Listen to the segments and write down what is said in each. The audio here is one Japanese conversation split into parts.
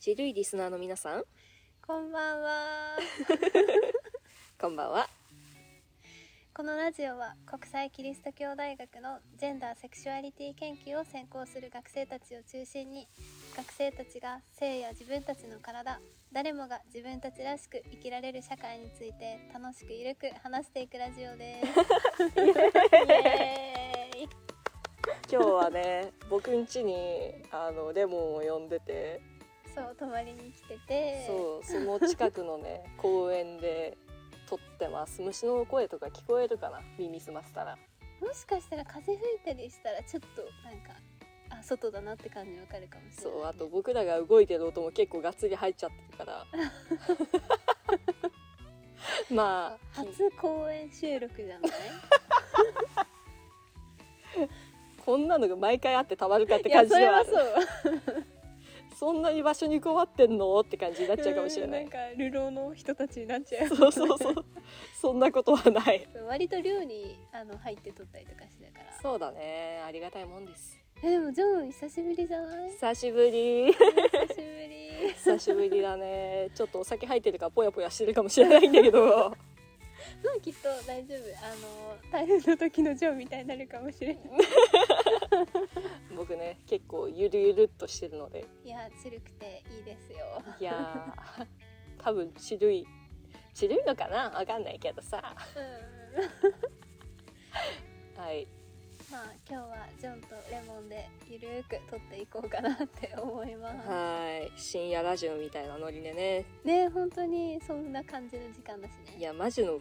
ちるいリスナーの皆さん。こんばんは。こんばんは。このラジオは国際キリスト教大学のジェンダーセクシュアリティ研究を専攻する学生たちを中心に学生たちが性や自分たちの体誰もが自分たちらしく生きられる社会について楽しくゆるく話していくラジオです。イエーイ。今日はね僕ん家にあのレモンを呼んでてそう泊まりに来てて。そうその近くのね 公園で撮ってます。虫の声とか聞こえるかな？耳すませたら。もしかしたら風吹いたりしたらちょっとなんかあ外だなって感じわかるかもしれない、そうあと僕らが動いてる音も結構がっつり入っちゃってるから。まあ初公演収録じゃない？こんなのが毎回あってたまるかって感じではある。それはそうそんなに場所に困ってんの？って感じになっちゃうかもしれない。うんなんか流浪の人たちになっちゃう。そうそうそう。そんなことはない。割と寮にあの入って撮ったりとかしてたから。そうだね。ありがたいもんです。えでもジョン久しぶりじゃない？久しぶり。久しぶり。久しぶりだね。ちょっとお酒入ってるからぽやぽやしてるかもしれないんだけど。まあきっと大丈夫。あの台風の時のジョンみたいになるかもしれない 僕ね結構ゆるゆるっとしてるので。いやちるくていいですよ。いやー 多分ちるいちるいのかな？わかんないけどさ。うん。はい。まあ今日はジョンとレモンでゆるーく撮っていこうかなって思います。はい。深夜ラジオみたいなノリでね。ね本当にそんな感じの時間だしね。いやマジの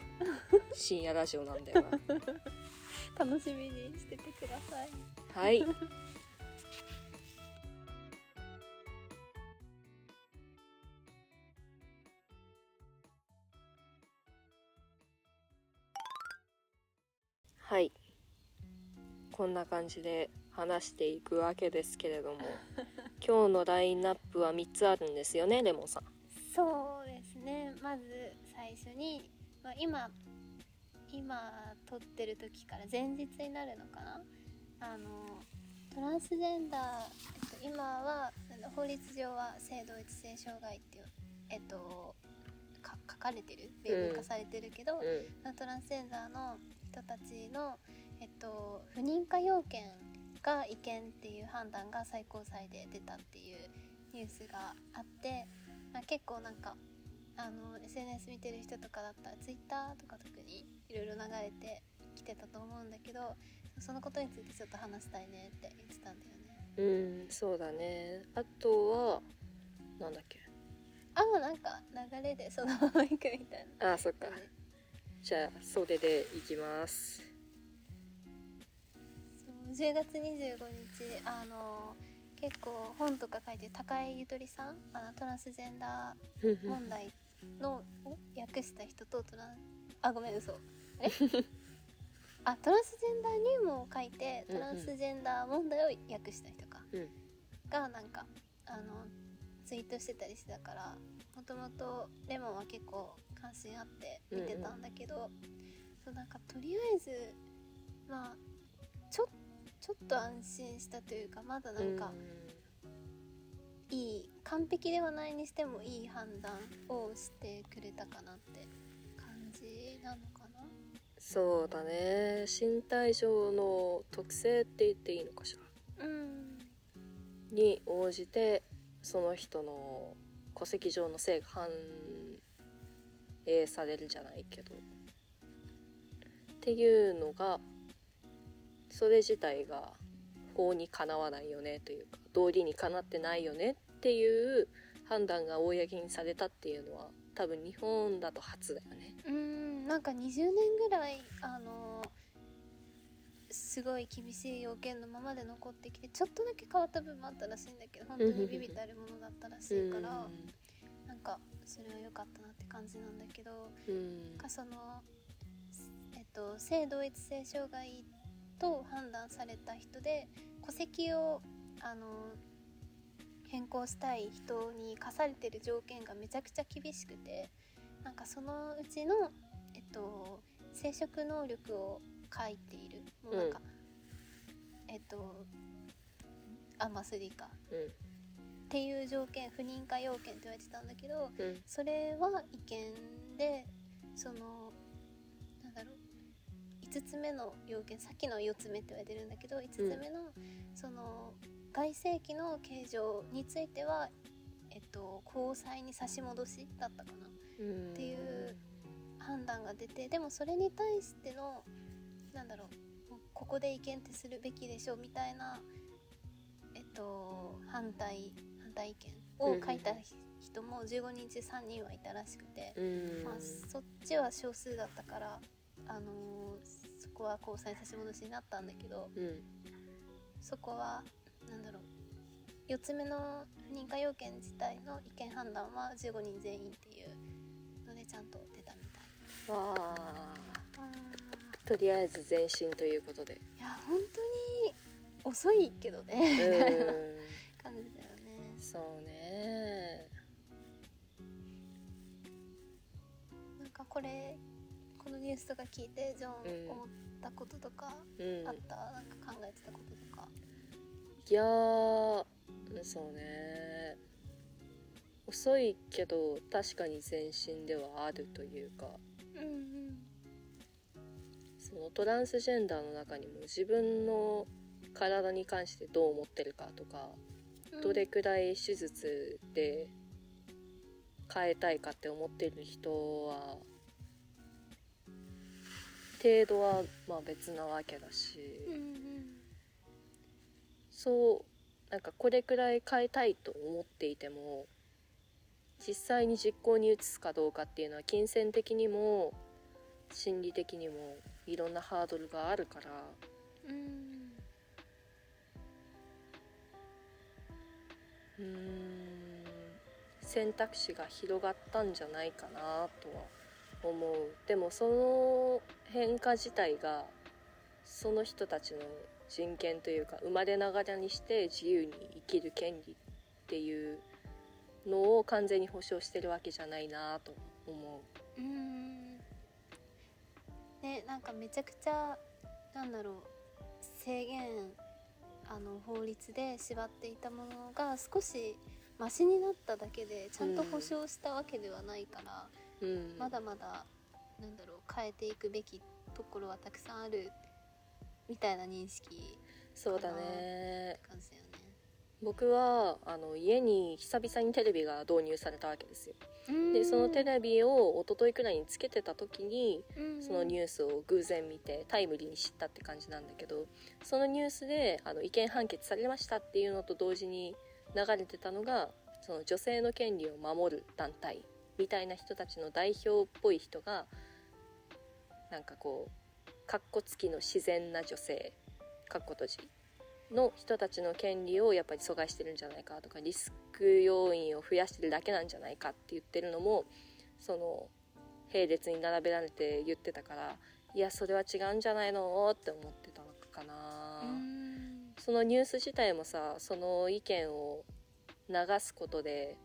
深夜ラジオなんだよな。楽しみにしててくださいはい。はい。こんな感じで話していくわけですけれども 今日のラインナップは3つあるんですよねレモンさん。そうですね。まず最初に、まあ、今今撮ってる時から前日になるのかな？あのトランスジェンダー、えっと、今は法律上は性同一性障害っていう、えっと、か書かれてる明文化されてるけど、うん。トランスジェンダーの人たちの、えっと、不認可要件が違憲っていう判断が最高裁で出たっていうニュースがあって、まあ、結構なんかあの SNS 見てる人とかだったら Twitter とか特にいろいろ流れてきてたと思うんだけどそのことについてちょっと話したいねって言ってたんだよね。うんそうだね。あとはなんだっけ？あもうなんか流れでそのまま行くみたいな。あそっか。じゃあそれでいきます。そう10月25日あの結構本とか書いてる高井ゆとりさん？あのトランスジェンダー問題のお訳した人とトランあごめん嘘。あれあトランスジェンダー入門を書いてうんうん。トランスジェンダー問題を訳した人か、うん。がなんかあのツイートしてたりしてたからもともとレモンは結構関心あって見てたんだけど、そうなんかとりあえずまあちょちょっと安心したというかまだなんか、いい完璧ではないにしてもいい判断をしてくれたかなって感じなのかなそうだね。身体上の特性って言っていいのかしら？うん。に応じてその人の戸籍上の性が反映されるじゃないけど。っていうのがそれ自体が法にかなわないよねというか道理にかなってないよねっていう判断が公にされたっていうのは多分日本だと初だよね。うんなんか20年ぐらいあのすごい厳しい要件のままで残ってきてちょっとだけ変わった部分もあったらしいんだけど本当にビビたるものだったらしいからなんかそれは良かったなって感じなんだけどかその、えっと、性同一性障害と判断された人で戸籍をあの変更したい人に課されてる条件がめちゃくちゃ厳しくてなんかそのうちの、えっと、生殖能力を書いているもうなん。か、えっとあまあ3かうんっていう条件不認可要件って言われてたんだけどうん。それは違憲でそのなんだろう5つ目の要件さっきの4つ目って言われてるんだけど5つ目の、その外世紀の形状については、えっと、高裁に差し戻しだったかな。うん。っていう判断が出てでもそれに対してのなんだろうここで違憲ってするべきでしょみたいな、えっと、反対反対意見を書いた人も15人中3人はいたらしくて、うんまあ、そっちは少数だったから、あのーそこは交際差し戻しになったんだけどうんそこはなんだろう4つ目の不認可要件自体の意見判断は15人全員っていうのでちゃんと。わあ。とりあえず前進ということで。いや本当に遅いけどうね。みたいな感んじだよね。そうね。なんかこれこのニュースとか聞いてジョンうん思ったこととかうん。あった、なんか考えてたこととか。いやそうね。遅いけど確かに前進ではあるというかうんうん。そのトランスジェンダーの中にも自分の体に関してどう思ってるかとかどれくらい手術で変えたいかって思ってる人は程度はまあ別なわけだし、うんうん。そうなんかこれくらい変えたいと思っていても実際に実行に移すかどうかっていうのは金銭的にも心理的にもいろんなハードルがあるから。うん。うーん。選択肢が広がったんじゃないかなとは思う。でもその変化自体がその人たちの人権というか生まれながらにして自由に生きる権利っていうのを完全に保障してるわけじゃないなと思う。ん。ねなんかめちゃくちゃなんだろう制限あの法律で縛っていたものが少しマシになっただけでちゃんと保障したわけではないから、う、うん、まだまだなんだろう変えていくべきところはたくさんあるみたいな認識そうだね感じだよね。僕はあの家に久々にテレビが導入されたわけですよ。でそのテレビを一昨日くらいにつけてた時にそのニュュースを偶然見てタイムリーに知ったって感じなんだけどそのニュースであの違憲判決されましたっていうのと同時に流れてたのがその女性の権利を守る団体みたいな人たちの代表っぽい人がなんかこうかっこつきの自然な女性かっこ閉じの人たちの権利をやっぱり阻害してるんじゃないかとかリスク要因を増やしてるだけなんじゃないかって言ってるのもその並列に並べられて言ってたからいやそれは違うんじゃないのって思ってたのかな、そのニュース自体もさその意見を流すことで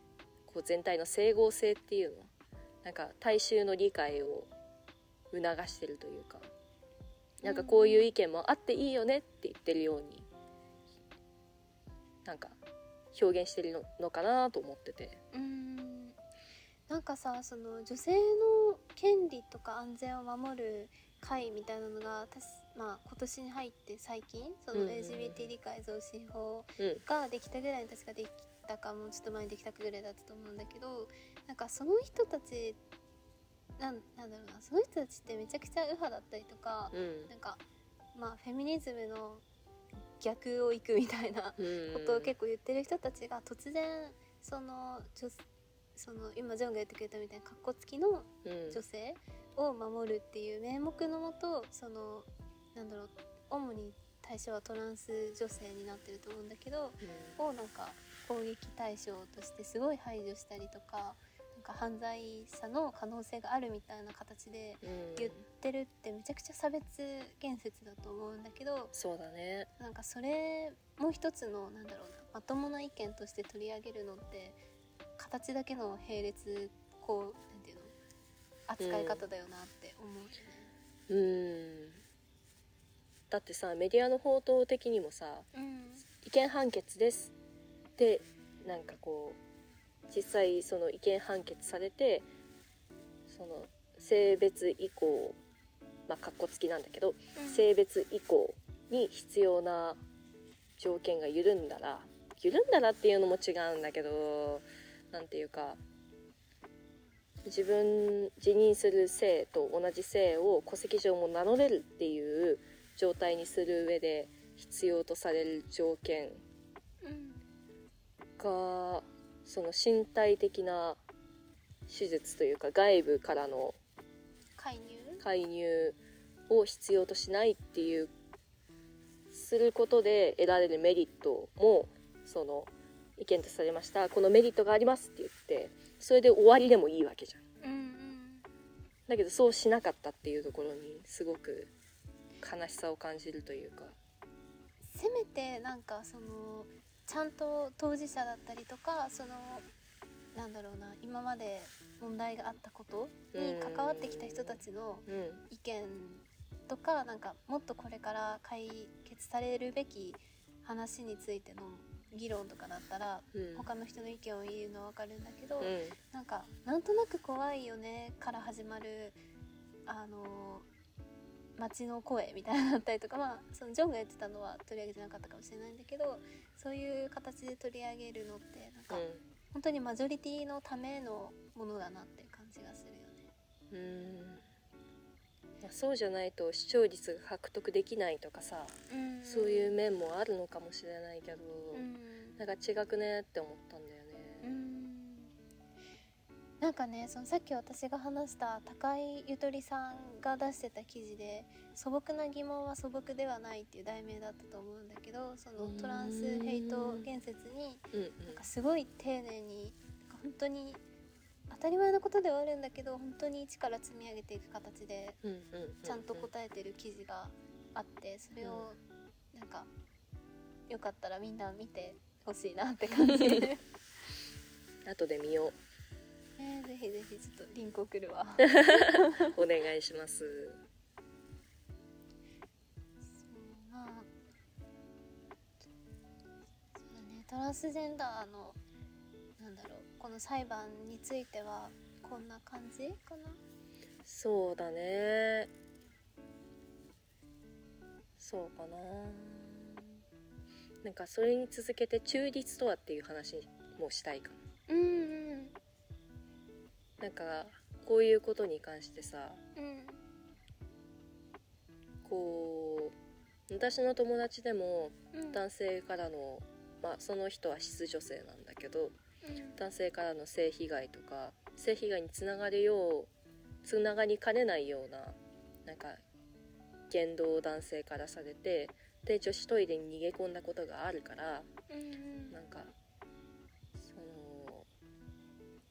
こう全体の整合性っていうのなんか大衆の理解を促してるというかなんかこういう意見もあっていいよねって言ってるようになんか表現してるののかなと思ってて。うん。なんかさその女性の権利とか安全を守る会みたいなのが私、まあ、今年に入って最近その LGBT 理解増進法うん。ができたぐらいに確かできたかもうちょっと前にできたぐらいだったと思うんだけどなんかその人たちなんなんだろうなその人たちってめちゃくちゃ右派だったりとか、うん。なんかまあフェミニズムの逆を行くみたいなうん。ことを結構言ってる人たちが突然その女その今ジョンが言ってくれたみたいな格好付きのうん。女性を守るっていう名目のもとそのなんだろう主に対象はトランス女性になってると思うんだけどをなんか攻撃対象としてすごい排除したりとかか犯罪者の可能性があるみたいな形でうん。言ってるってめちゃくちゃ差別言説だと思うんだけどそうだね。なんかそれも一つのなんだろうなまともな意見として取り上げるのって形だけの並列こうなんていうの扱い方だよなって思うよね。うん。だってさメディアの報道的にもさうん。違憲判決ですってなんかこう実際その違憲判決されてその性別移行まあかっこつきなんだけどうん。性別移行に必要な条件が緩んだら緩んだらっていうのも違うんだけどなんていうか自分自認する性と同じ性を戸籍上も名乗れるっていう状態にする上で必要とされる条件うん。がその身体的な手術というか外部からの介入？介入を必要としないっていうすることで得られるメリットもその意見とされました。このメリットがありますって言ってそれで終わりでもいいわけじゃん。うんうんだけどそうしなかったっていうところにすごく悲しさを感じるというか。せめてなんかそのちゃんと当事者だったりとかそのなんだろうな今まで問題があったことに関わってきた人たちのうん。意見とかなんかもっとこれから解決されるべき話についての議論とかだったらうん。他の人の意見を言うのは分かるんだけど、うん。なんかなんとなく怖いよねから始まるあの街の声みたいなのだったりとかまあそのジョンが言ってたのは取り上げてなかったかもしれないんだけどそういう形で取り上げるのってなんか、本当にマジョリティのためのものだなって感じがするよね。うん。まあそうじゃないと視聴率が獲得できないとかさうん。そういう面もあるのかもしれないけど、うん。なんか違くねって思ったんだよなんかねそのさっき私が話した高井ゆとりさんが出してた記事で「素朴な疑問は素朴ではない」っていう題名だったと思うんだけどそのトランスヘイト言説にうん。なんかすごい丁寧になんか本当に当たり前のことではあるんだけど本当に一から積み上げていく形でちゃんと答えてる記事があってそれをなんかよかったらみんな見てほしいなって感じで。後で見よえー、ぜひぜひちょっとリンク送るわう お願いします。そうまあそうだねトランスジェンダーのなんだろうこの裁判についてはこんな感じかな？そうだね。そうかな。なんかそれに続けて中立とはっていう話もしたいかも。うんうんなんかこういうことに関してさうんこう私の友達でもうん。男性からのまあその人はシス女性なんだけどうん。男性からの性被害とか性被害につながるようつながりかねないようななんか言動を男性からされてで女子トイレに逃げ込んだことがあるからうん。なんか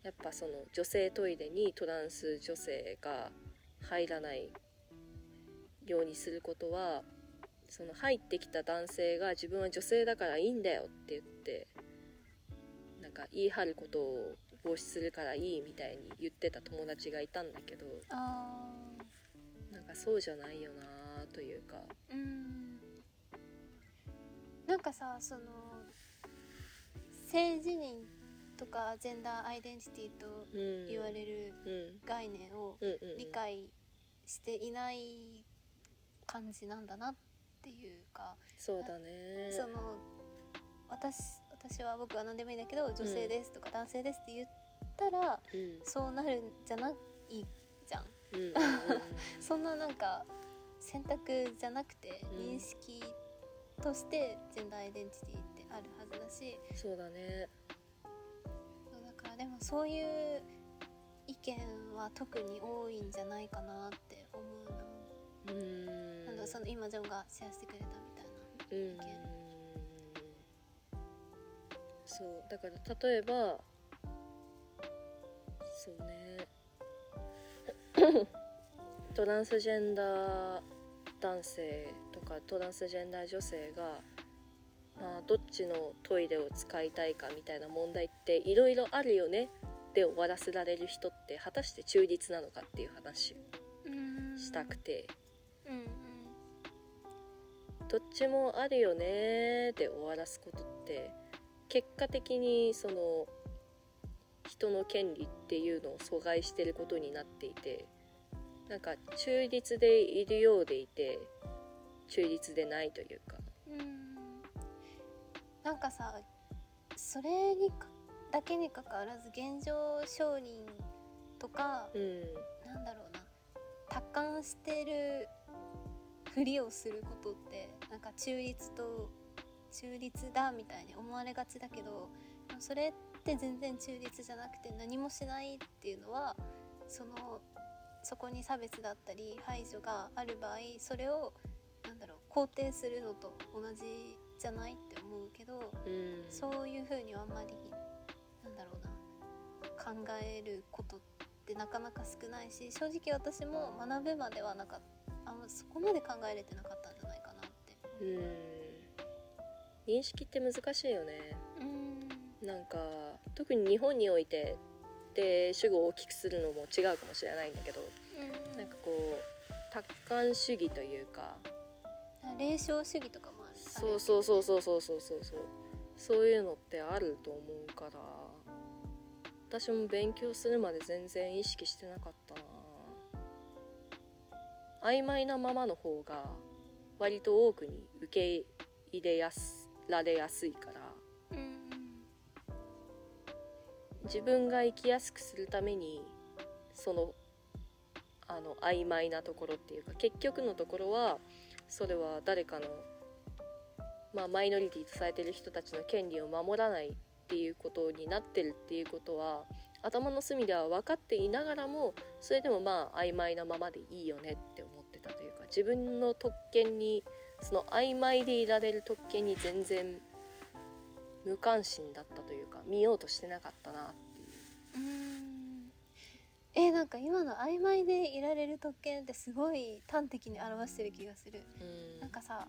やっぱその女性トイレにトランス女性が入らないようにすることはその入ってきた男性が自分は女性だからいいんだよって言ってなんか言い張ることを防止するからいいみたいに言ってた友達がいたんだけどあなんかそうじゃないよなというか。ーうん。なんかさその性自認とかジェンダーアイデンティティとうん言われるうん概念を理解していない感じなんだなっていうか、そうだね。その私私は僕は何でもいいんだけど女性ですとか男性ですって言ったら、うん。そうなるんじゃない？じゃんうんうん。うん。そんななんか選択じゃなくてうん。認識としてジェンダーアイデンティティってあるはずだしそうだねでもそういう意見は特に多いんじゃないかなって思うな。うーんなんだその今ジョンがシェアしてくれたみたいな。うん。意見そうだから例えばそうね。トランスジェンダー男性とかトランスジェンダー女性が、まあ、どっちのトイレを使いたいかみたいな問題っていろいろあるよね。で終わらせられる人って果たして中立なのかっていう話をしたくて。うんうん。どっちもあるよねで終わらすことって結果的にその人の権利っていうのを阻害してることになっていてなんか中立でいるようでいて中立でないというか。うんなんかさそれにかだけにかかわらず現状承認とか、うん。なんだろうな達観してるふりをすることってなんか中立と中立だみたいに思われがちだけどそれって全然中立じゃなくて何もしないっていうのはそのそこに差別だったり排除がある場合それをなんだろう肯定するのと同じじゃないって思うけどうん。そういうふうにはあんまりなんだろうな考えることってなかなか少ないし正直私も学ぶまではなかったあんまそこまで考えれてなかったんじゃないかなって。うん。認識って難しいよね。うん。なんか特に日本においてで主語を大きくするのも違うかもしれないんだけどなんかこう達観主義というか霊障主義とかそうそうそうそうそうそうそうそう。そういうのってあると思うから。私も勉強するまで全然意識してなかったな。曖昧なままの方が割と多くに受け入れやすられやすいから。うん自分が生きやすくするためにそのあの曖昧なところっていうか結局のところはそれは誰かの、まあ、マイノリティとされてる人たちの権利を守らないっていうことになってるっていうことは頭の隅では分かっていながらもそれでもまあ曖昧なままでいいよねって思ってたというか自分の特権にその曖昧でいられる特権に全然無関心だったというか見ようとしてなかったなっていう。うん。えなんか今の曖昧でいられる特権ってすごい端的に表してる気がする。うん。なんかさ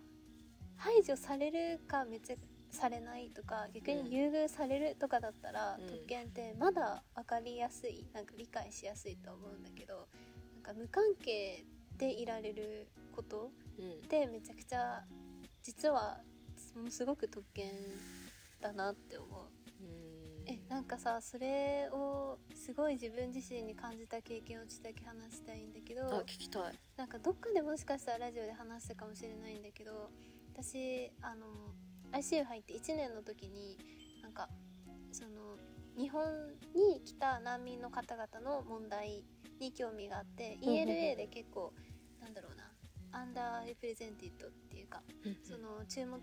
排除されるかめっちゃされないとか逆に優遇されるとかだったら、うん。特権ってまだ分かりやすいなんか理解しやすいと思うんだけどなんか無関係でいられることうん。ってめちゃくちゃ実はものすごく特権だなって思う。うん。えなんかさそれをすごい自分自身に感じた経験をちょっとだけ話したいんだけどあ聞きたい。なんかどっかでもしかしたらラジオで話したかもしれないんだけど私あの ICU 入って1年の時になんかその日本に来た難民の方々の問題に興味があって ELA で結構なんだろうなアンダーレプレゼンティッドっていうかその注目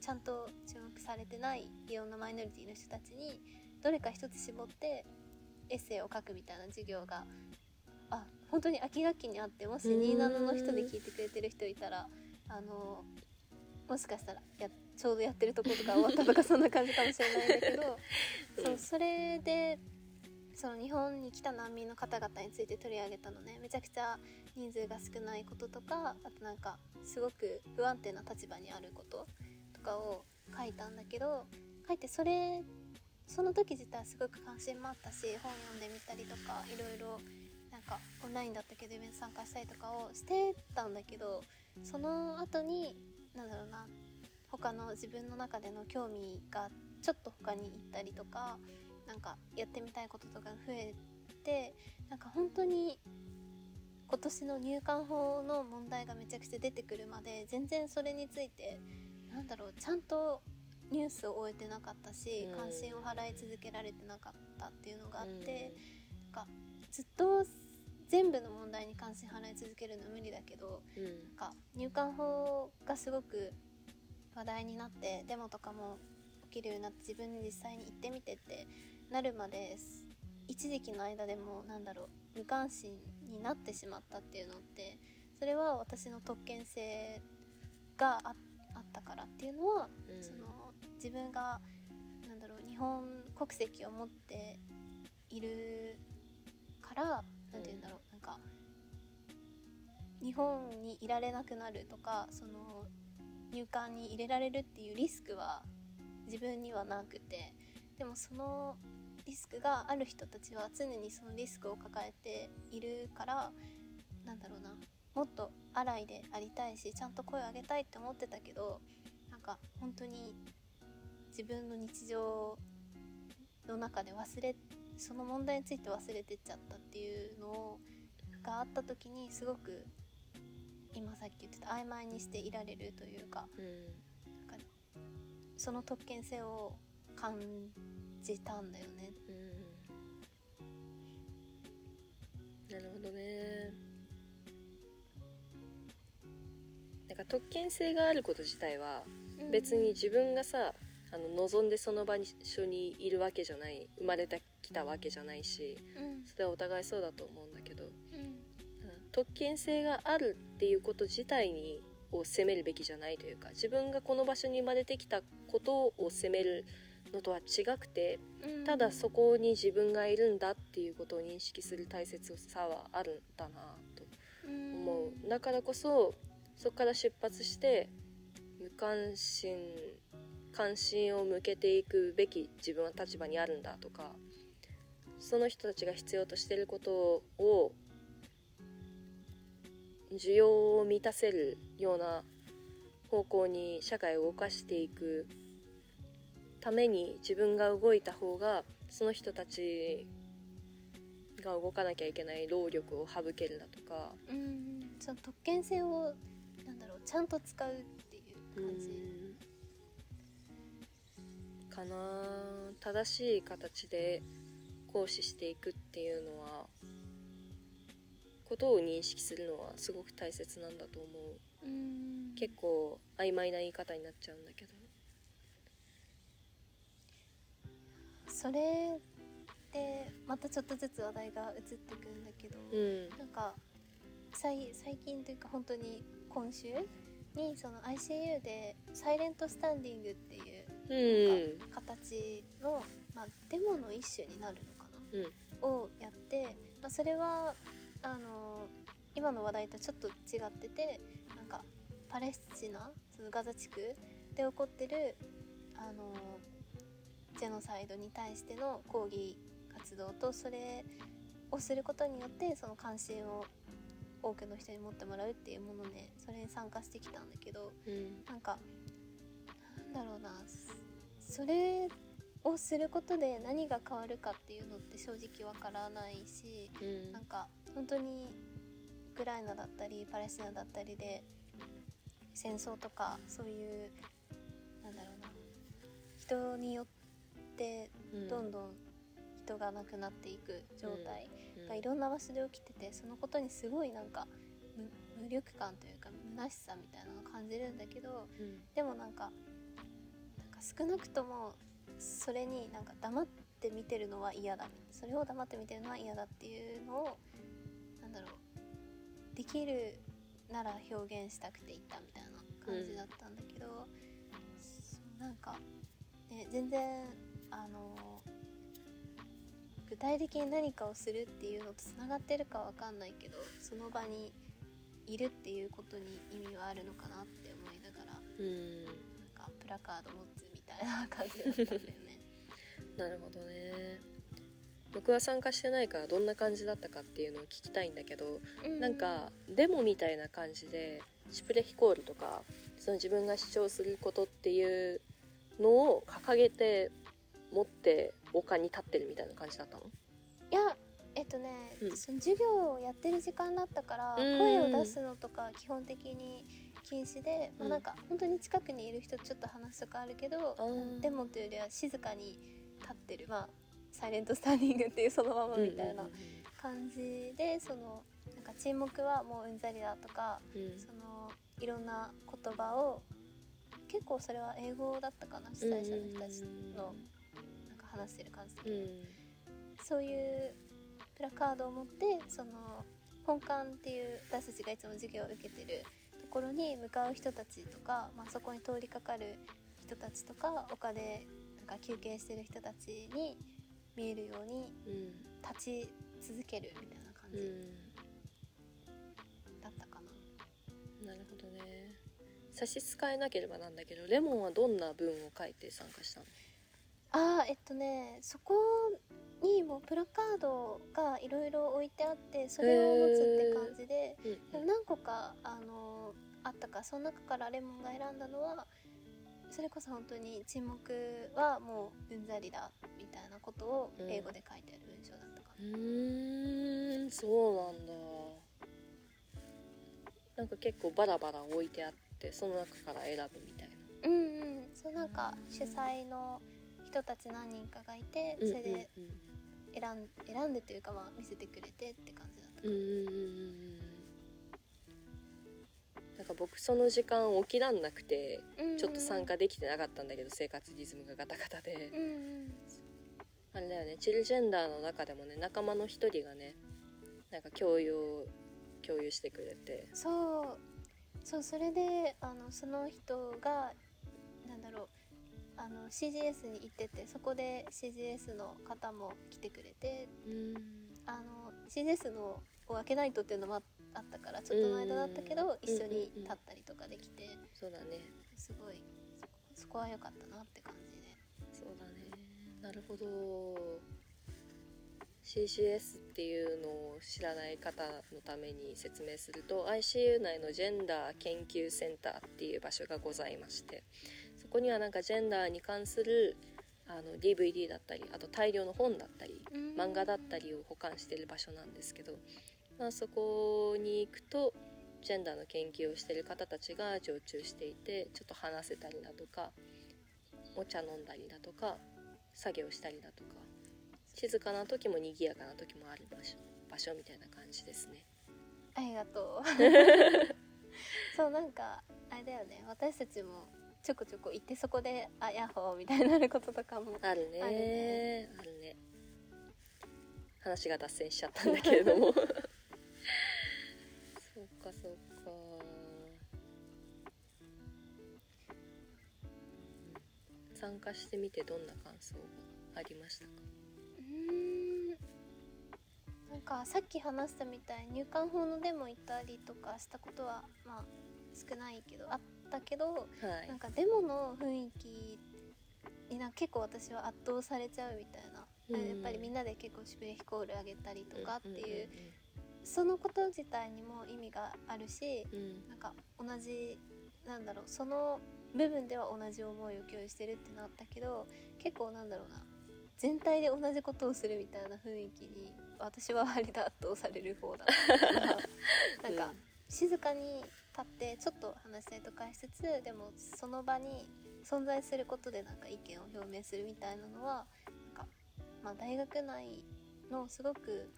ちゃんと注目されてないいろんなマイノリティの人たちにどれか一つ絞ってエッセイを書くみたいな授業があ本当に秋学期にあってもしうーん27の人で聞いてくれてる人いたらあのもしかしたらやちょうどやってるとことか終わったとかそんな感じかもしれないんだけど、う。んそうそれでその日本に来た難民の方々について取り上げたのね。めちゃくちゃ人数が少ないこととかあとなんかすごく不安定な立場にあることとかを書いたんだけど書いてそれその時自体すごく関心もあったし本読んでみたりとかいろいろかオンラインだったけどイベント参加したりとかをしてたんだけどその後になんだろうな他の自分の中での興味がちょっと他に行ったりとかなんかやってみたいこととかが増えてなんか本当に今年の入管法の問題がめちゃくちゃ出てくるまで全然それについてなんだろうちゃんとニュースを終えてなかったしうん。関心を払い続けられてなかったっていうのがあってうなんかずっと全部の問題に関心払い続けるのは無理だけどんうん。なんか入管法がすごく話題になってデモとかも起きるようになって自分で実際に行ってみてってなるまです一時期の間でもなんだろう無関心になってしまったっていうのってそれは私の特権性がああったからっていうのは、うん。その自分がなんだろう日本国籍を持っているからなんて言うんだろう。なんか日本にいられなくなるとかその入管に入れられるっていうリスクは自分にはなくてでもそのリスクがある人たちは常にそのリスクを抱えているからなんだろうな。もっと荒いでありたいしちゃんと声を上げたいって思ってたけどなんか本当に自分の日常の中で忘れてその問題について忘れてっちゃったっていうのがあった時にすごく今さっき言ってた曖昧にしていられるというかうん。なんかその特権性を感じたんだよね。うん。なるほどね。なんか特権性があること自体は別に自分がさあの望んでその場に一緒にいるわけじゃない。生まれてきたわけじゃないしうん。それはお互いそうだと思うんだけどうん。特権性があるっていうこと自体にを責めるべきじゃないというか自分がこの場所に生まれてきたことを責めるのとは違くてうん。ただそこに自分がいるんだっていうことを認識する大切さはあるんだなと思う。だからこそそこから出発して無関心関心を向けていくべき自分は立場にあるんだとかその人たちが必要としてることを需要を満たせるような方向に社会を動かしていくために自分が動いた方がその人たちが動かなきゃいけない労力を省けるだとか。うん。その特権性をなんだろうちゃんと使うっていう感じかな。正しい形で行使していくっていうのはことを認識するのはすごく大切なんだと思う。うん。結構曖昧な言い方になっちゃうんだけど。それでまたちょっとずつ話題が移ってくんだけど、うん。なんか最最近というか本当に今週にその ICU でサイレントスタンディングっていううん。形の、まあ、デモの一種になるのをやって、まあ、それはあの今の話題とちょっと違っててなんかパレスチナそのガザ地区で起こってるあのジェノサイドに対しての抗議活動とそれをすることによってその関心を多くの人に持ってもらうっていうものでそれに参加してきたんだけどうん。なんかなんだろうなそそれをすることで何が変わるかっていうのって正直わからないしうん。なんか本当にウクライナだったりパレスチナだったりで戦争とかそういうなんだろうな。人によってうん。どんどん人が亡くなっていく状態。うん。がいろんな場所で起きててそのことにすごいなんか無無力感というか虚しさみたいなのを感じるんだけどうん。でもなんか少なくともそれになんか黙って見てるのは嫌だそれを黙って見てるのは嫌だっていうのをなんだろうできるなら表現したくて言ったみたいな感じだったんだけど、そうなんか、ね、全然あの具体的に何かをするっていうのとつながってるかわかんないけどその場にいるっていうことに意味はあるのかなって思いながらうん。なんかプラカード持つみたいな感じだったんだよね。なるほどね。僕は参加してないからどんな感じだったかっていうのを聞きたいんだけどなんかデモみたいな感じでシュプレヒコールとかその自分が主張することっていうのを掲げて持って丘に立ってるみたいな感じだったの？いやえっとね、うん。その授業をやってる時間だったからうん。声を出すのとか基本的に禁止で、まあ、うんなんか本当に近くにいる人とちょっと話すとかあるけど、デモというよりは静かに立ってるまあサイレントスタンディングっていうそのままみたいな感じでそのなんか沈黙はもううんざりだとかうん。うんそのいろんな言葉を結構それは英語だったかな主催者の人たちのなんか話してる感じだけど、うん。そういうプラカードを持ってその本館っていう私たちがいつも授業を受けてるところに向かう人たちとか、まあ、そこに通りかかる人たちとか丘でなんか休憩してる人たちに見えるようにうん。立ち続けるみたいな感じうん。だったかな。なるほどね。差し支えなければなんだけどレモンはどんな文を書いて参加したの？あーえっとねそこにもプラカードがいろいろ置いてあってそれを持つって感じで。うん。でも何個かあのあったかその中からレモンが選んだのはそれこそ本当に沈黙はもううんざりだみたいなことを英語で書いてある文章だったかうーんそうなんだ。なんか結構バラバラ置いてあってその中から選ぶみたいなな。うんうん。そうなんか主催の人たち何人かがいてそれでうん。選ん選んでというかまあ見せてくれてって感じだったかうんうんうんうん。うんなんか僕その時間起きらんなくてら、うんうん。ちょっと参加できてなかったんだけど生活リズムがガタガタで。うんうんあれだよねチルジェンダーの中でもね仲間の一人がねなんか共有を共有してくれて。そう。そうそれであのその人がなんだろうあの CGS に行っててそこで CGS の方も来てくれてうん。あの CGS のを開けないとっていうのもああったからちょっとの間だったけどうん。一緒に立ったりとかできてそうだね。すごいそこそこは良かったなって感じで。そうだね。なるほど。CCS っていうのを知らない方のために説明すると ICU 内のジェンダー研究センターっていう場所がございましてそこにはなんかジェンダーに関するあの DVD だったりあと大量の本だったり漫画だったりを保管してる場所なんですけど、まあ、そこに行くとジェンダーの研究をしてる方たちが常駐していてちょっと話せたりだとかお茶飲んだりだとか作業したりだとか静かな時も賑やかな時もある場所場所みたいな感じですね。ありがとう。そうなんかあれだよね。私たちもちょこちょこ行ってそこであヤッホーみたいになることとかもあるね。あるね。あるね。話が脱線しちゃったんだけれども。そうかそうか。うん参加してみてどんな感想がありましたか？うーん。なんかさっき話したみたいに入管法のデモ行ったりとかしたことはまあ少ないけどあったけどはい。なんかデモの雰囲気にな結構私は圧倒されちゃうみたいな、うんやっぱりみんなで結構シュプレヒコールあげたりとかっていう,、んそのこと自体にも意味があるしうん。うんなんか同じなんだろうその部分では同じ思いを共有してるってなったけど結構なんだろうな全体で同じことをするみたいな雰囲気に私は割と圧倒される方だったからなん。か静かに立ってちょっと話したりとかしつつでもその場に存在することでなんか意見を表明するみたいなのはなんか、まあ、大学内のすごく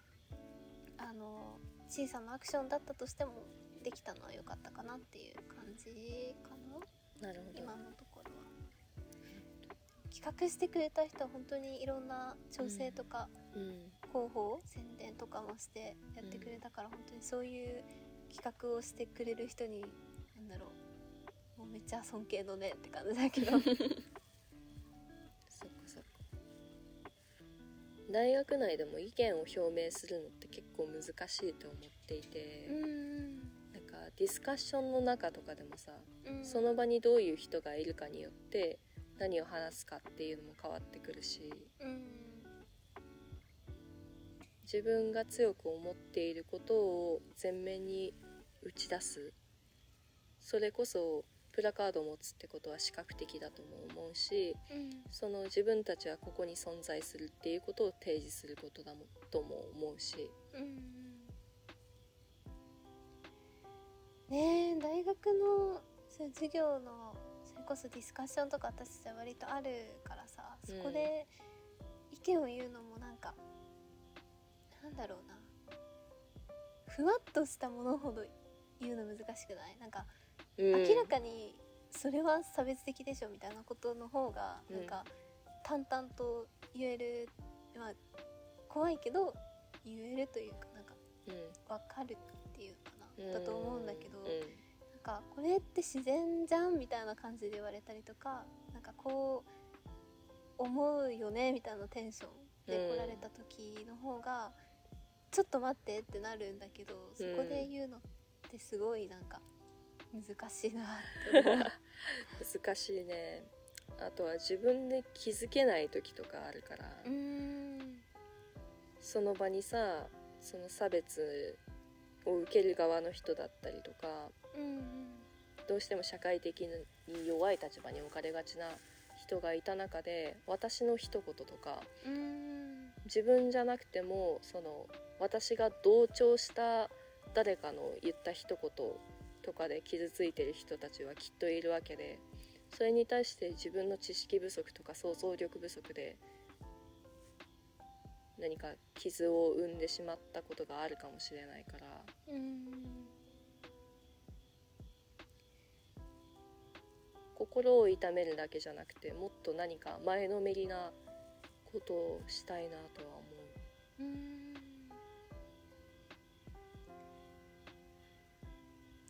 あの小さなアクションだったとしてもできたのは良かったかなっていう感じかな。なるほど。今のところは。企画してくれた人は本当にいろんな調整とかうん。広報宣伝とかもしてやってくれたから、本当にそういう企画をしてくれる人になんだろう。もうめっちゃ尊敬のねって感じだけど。そっかそっか。大学内でも意見を表明するのって結構難しいと思っていて、うんなんかディスカッションの中とかでもさ、うん。その場にどういう人がいるかによって何を話すかっていうのも変わってくるし。うん自分が強く思っていることを前面に打ち出す。それこそプラカードを持つってことは視覚的だとも思うしうん。その自分たちはここに存在するっていうことを提示することだもとも思うし。うん。ねえ大学のそ授業のそれこそディスカッションとか私たちは割とあるからさそこで意見を言うのもなんか、なんだろうな。ふわっとしたものほど言うの難しくない？なんかうん。明らかにそれは差別的でしょみたいなことの方がうん。なんか淡々と言える、まあ怖いけど言えるというかなんかうん。分かるっていうかうん。なだと思うんだけどうん。なんかこれって自然じゃんみたいな感じで言われたりとかなんかこう思うよねみたいなテンションで来られた時の方がちょっと待ってってなるんだけどそこで言うのってすごいなんか難しいなって思う。難しいね。あとは自分で気づけない時とかあるから、その場にさその差別を受ける側の人だったりとかうんどうしても社会的に弱い立場に置かれがちな人がいた中で私の一言とかうん。自分じゃなくてもその私が同調した誰かの言った一言とかで傷ついてる人たちはきっといるわけでそれに対して自分の知識不足とか想像力不足で何か傷を生んでしまったことがあるかもしれないから心を痛めるだけじゃなくてもっと何か前のめりなことをしたいなとは思う。うん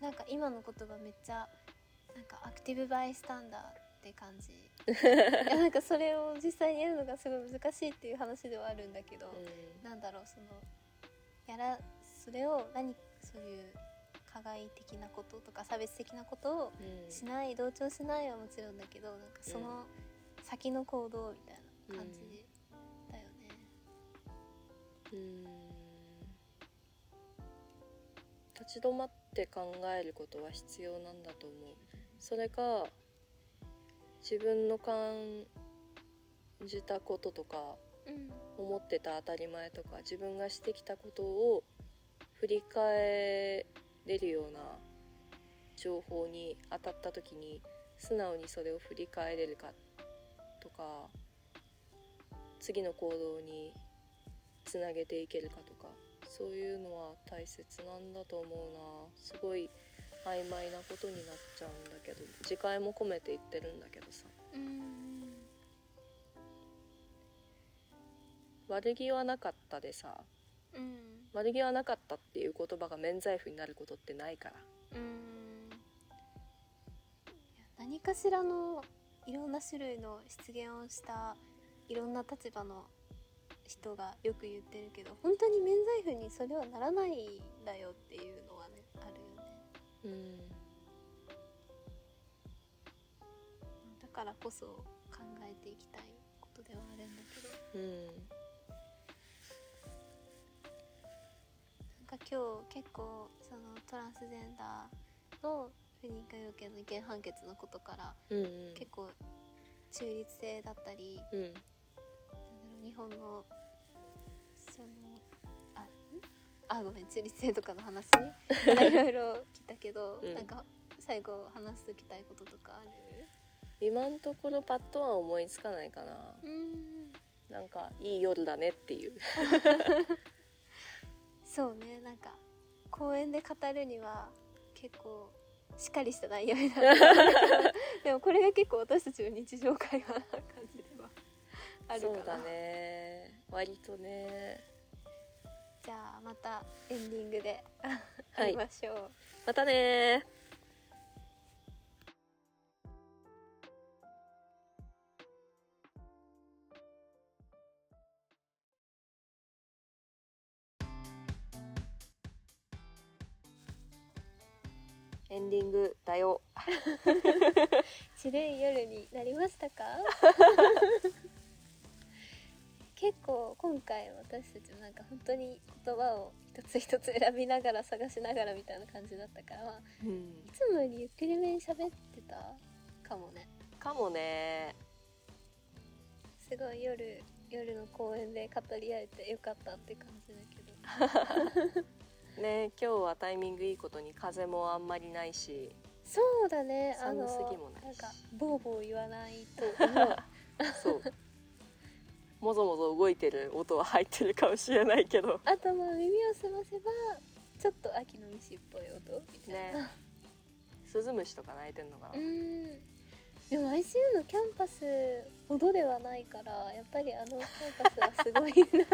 なんか今の言葉めっちゃなんかアクティブバイスタンダーって感じ。いやなんかそれを実際にやるのがすごい難しいっていう話ではあるんだけど、うなんだろうそのやらそれを何そういう加害的なこととか差別的なことをんうん。しない同調しないはもちろんだけどなんかその先の行動みたいな感じだよね。うーん。立ち止まって考えることは必要なんだと思う。それか自分の感じたこととかうん。思ってた当たり前とか自分がしてきたことを振り返れるような情報に当たった時に素直にそれを振り返れるかとか次の行動につなげていけるかとかそういうのは大切なんだと思うな。すごい曖昧なことになっちゃうんだけど次回も込めて言ってるんだけどさ。うん。悪気はなかったでさうん。悪気はなかったっていう言葉が免罪符になることってないから。うん。何かしらのいろんな種類の出現をしたいろんな立場の人がよく言ってるけど本当に免罪符にそれはならないんだよっていうのはねあるよね。うん。だからこそ考えていきたいことではあるんだけど。うん。なんか今日結構そのトランスジェンダーの不妊化要件の違憲判決のことからうんうん。結構中立性だったりうん日本のそのあんあごめん中立性とかの話？いろいろ聞いたけど、うん。なんか最後話しておきたいこととかある？今んところパッとは思いつかないかな。うん。なんかいい夜だねっていう。そうねなんか公園で語るには結構しっかりした内容になる。でもこれが結構私たちの日常会話な感じで。はあるかなそうだね。割とね。じゃあまたエンディングではい。会いましょう、またね。エンディングだよ。白い夜になりましたか？結構今回私たちもなんか本当に言葉を一つ一つ選びながら探しながらみたいな感じだったから、うん。つもよりゆっくりめに喋ってたかもね。かもね。すごい夜夜の公園で語り合えてよかったって感じだけど。ね今日はタイミングいいことに風もあんまりないしそうだね。あの寒すぎもないし。なんかボーボー言わないと思う。そうもぞもぞ動いてる音は入ってるかもしれないけど。あとまあ耳を澄ませばちょっと秋の虫っぽい音みたいな、ね。スズムシとか鳴いてんのかな、うん。でも ICU のキャンパスほどではないからやっぱりあのキャンパスはすごいんだ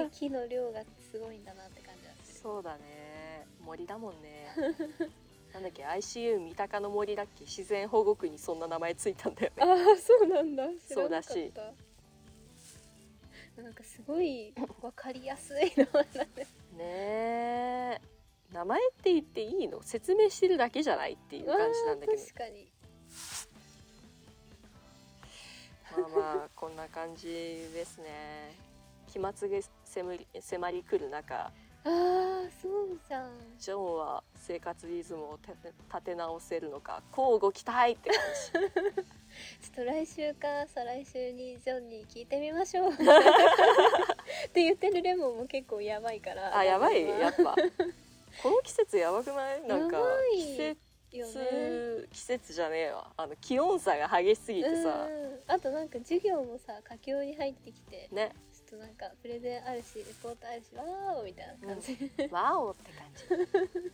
な 木の量がすごいんだなって感じはする。そうだね。森だもんね なんだっけ ICU 三鷹の森だっけ？自然保護区にそんな名前ついたんだよね。ああそうなんだ。知そうらした。なんかすごいわかりやすいのだね。ねえ。名前って言っていいの？説明してるだけじゃないっていう感じなんだけど。確かに。まあまあこんな感じですね。飛沫が迫り迫り来る中あーそうじゃん。ジョンは生活リズムを立て立て直せるのか交互期待って感 ちょっと来週か再来週にジョンに聞いてみましょう。って言ってるレモンも結構やばいからじあやばい？やっぱ。この季節やばくない？なんか季節よね。季節じゃねえわ。あの気温差が激しすぎてさ。うん。あとなんか授業もさ佳境に入ってきて。ねとなんかプレゼンあるしレポートあるしわーおみたいな感じ、ワオって感じ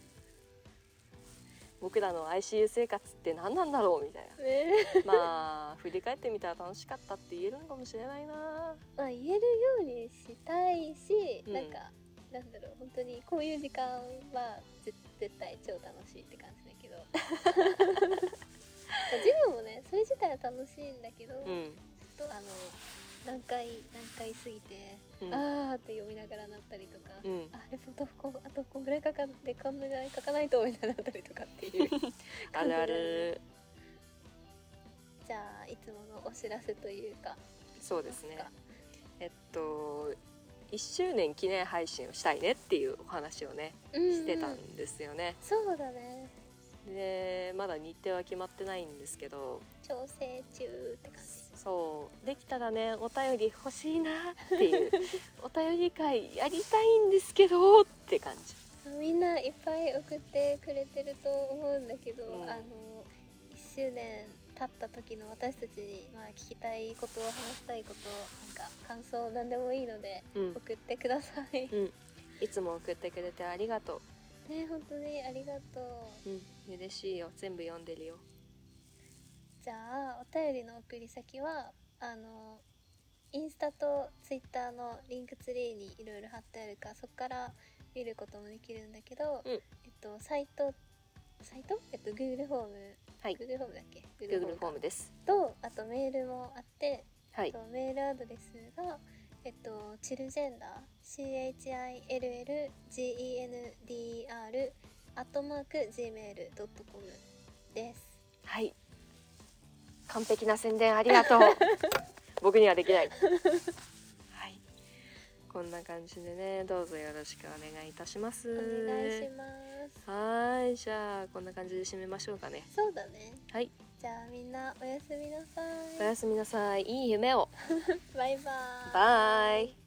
僕らの ICU 生活って何なんだろうみたいね。なまあ振り返ってみたら楽しかったって言えるのかもしれないな。まあ言えるようにしたいし、うん。なんかなんだろう本当にこういう時間はぜ絶対超楽しいって感じだけど。授業もねそれ自体は楽しいんだけど、ちょっうん、とあの何回何回過ぎて、うん。あーって読みながらなったりとか、うん。あレポートこうあとこんぐらいかかってこんぐらい書かないとみたいになったりとかっていう あるある。じゃあいつものお知らせというかそうですね。えっと1周年記念配信をしたいねっていうお話をねうん。してたんですよね、そうだね。でまだ日程は決まってないんですけど調整中って感じそうできたらねお便り欲しいなっていうお便り会やりたいんですけどって感じ。みんないっぱい送ってくれてると思うんだけど、うん。あの1周年経った時の私たちに、まあ、聞きたいこと話したいことなんか感想何でもいいのでうん。送ってください、うん。いつも送ってくれてありがとね本当にありがとうう。うん。嬉しいよ。全部読んでるよじゃあお便りの送り先はあのインスタとツイッターのリンクツリーにいろいろ貼ってあるからそこから見ることもできるんだけど、うん。えっとサイトサイト？えっと Google フォーム。はい。Google フォームだっけ？Google フォかームです。とあとメールもあって、はい。とメールアドレスがえっとチルジェンダー CHILLGENDR アットマーク Gmail.com です。はい完璧な宣伝ありがとう。僕にはできない。はい。こんな感じでねどうぞよろしくお願いいたします。お願いします。はーいじゃあこんな感じで締めましょうかね。そうだね。はい。じゃあみんなおやすみなさい。おやすみなさい。いい夢を。バイバーイ。バイ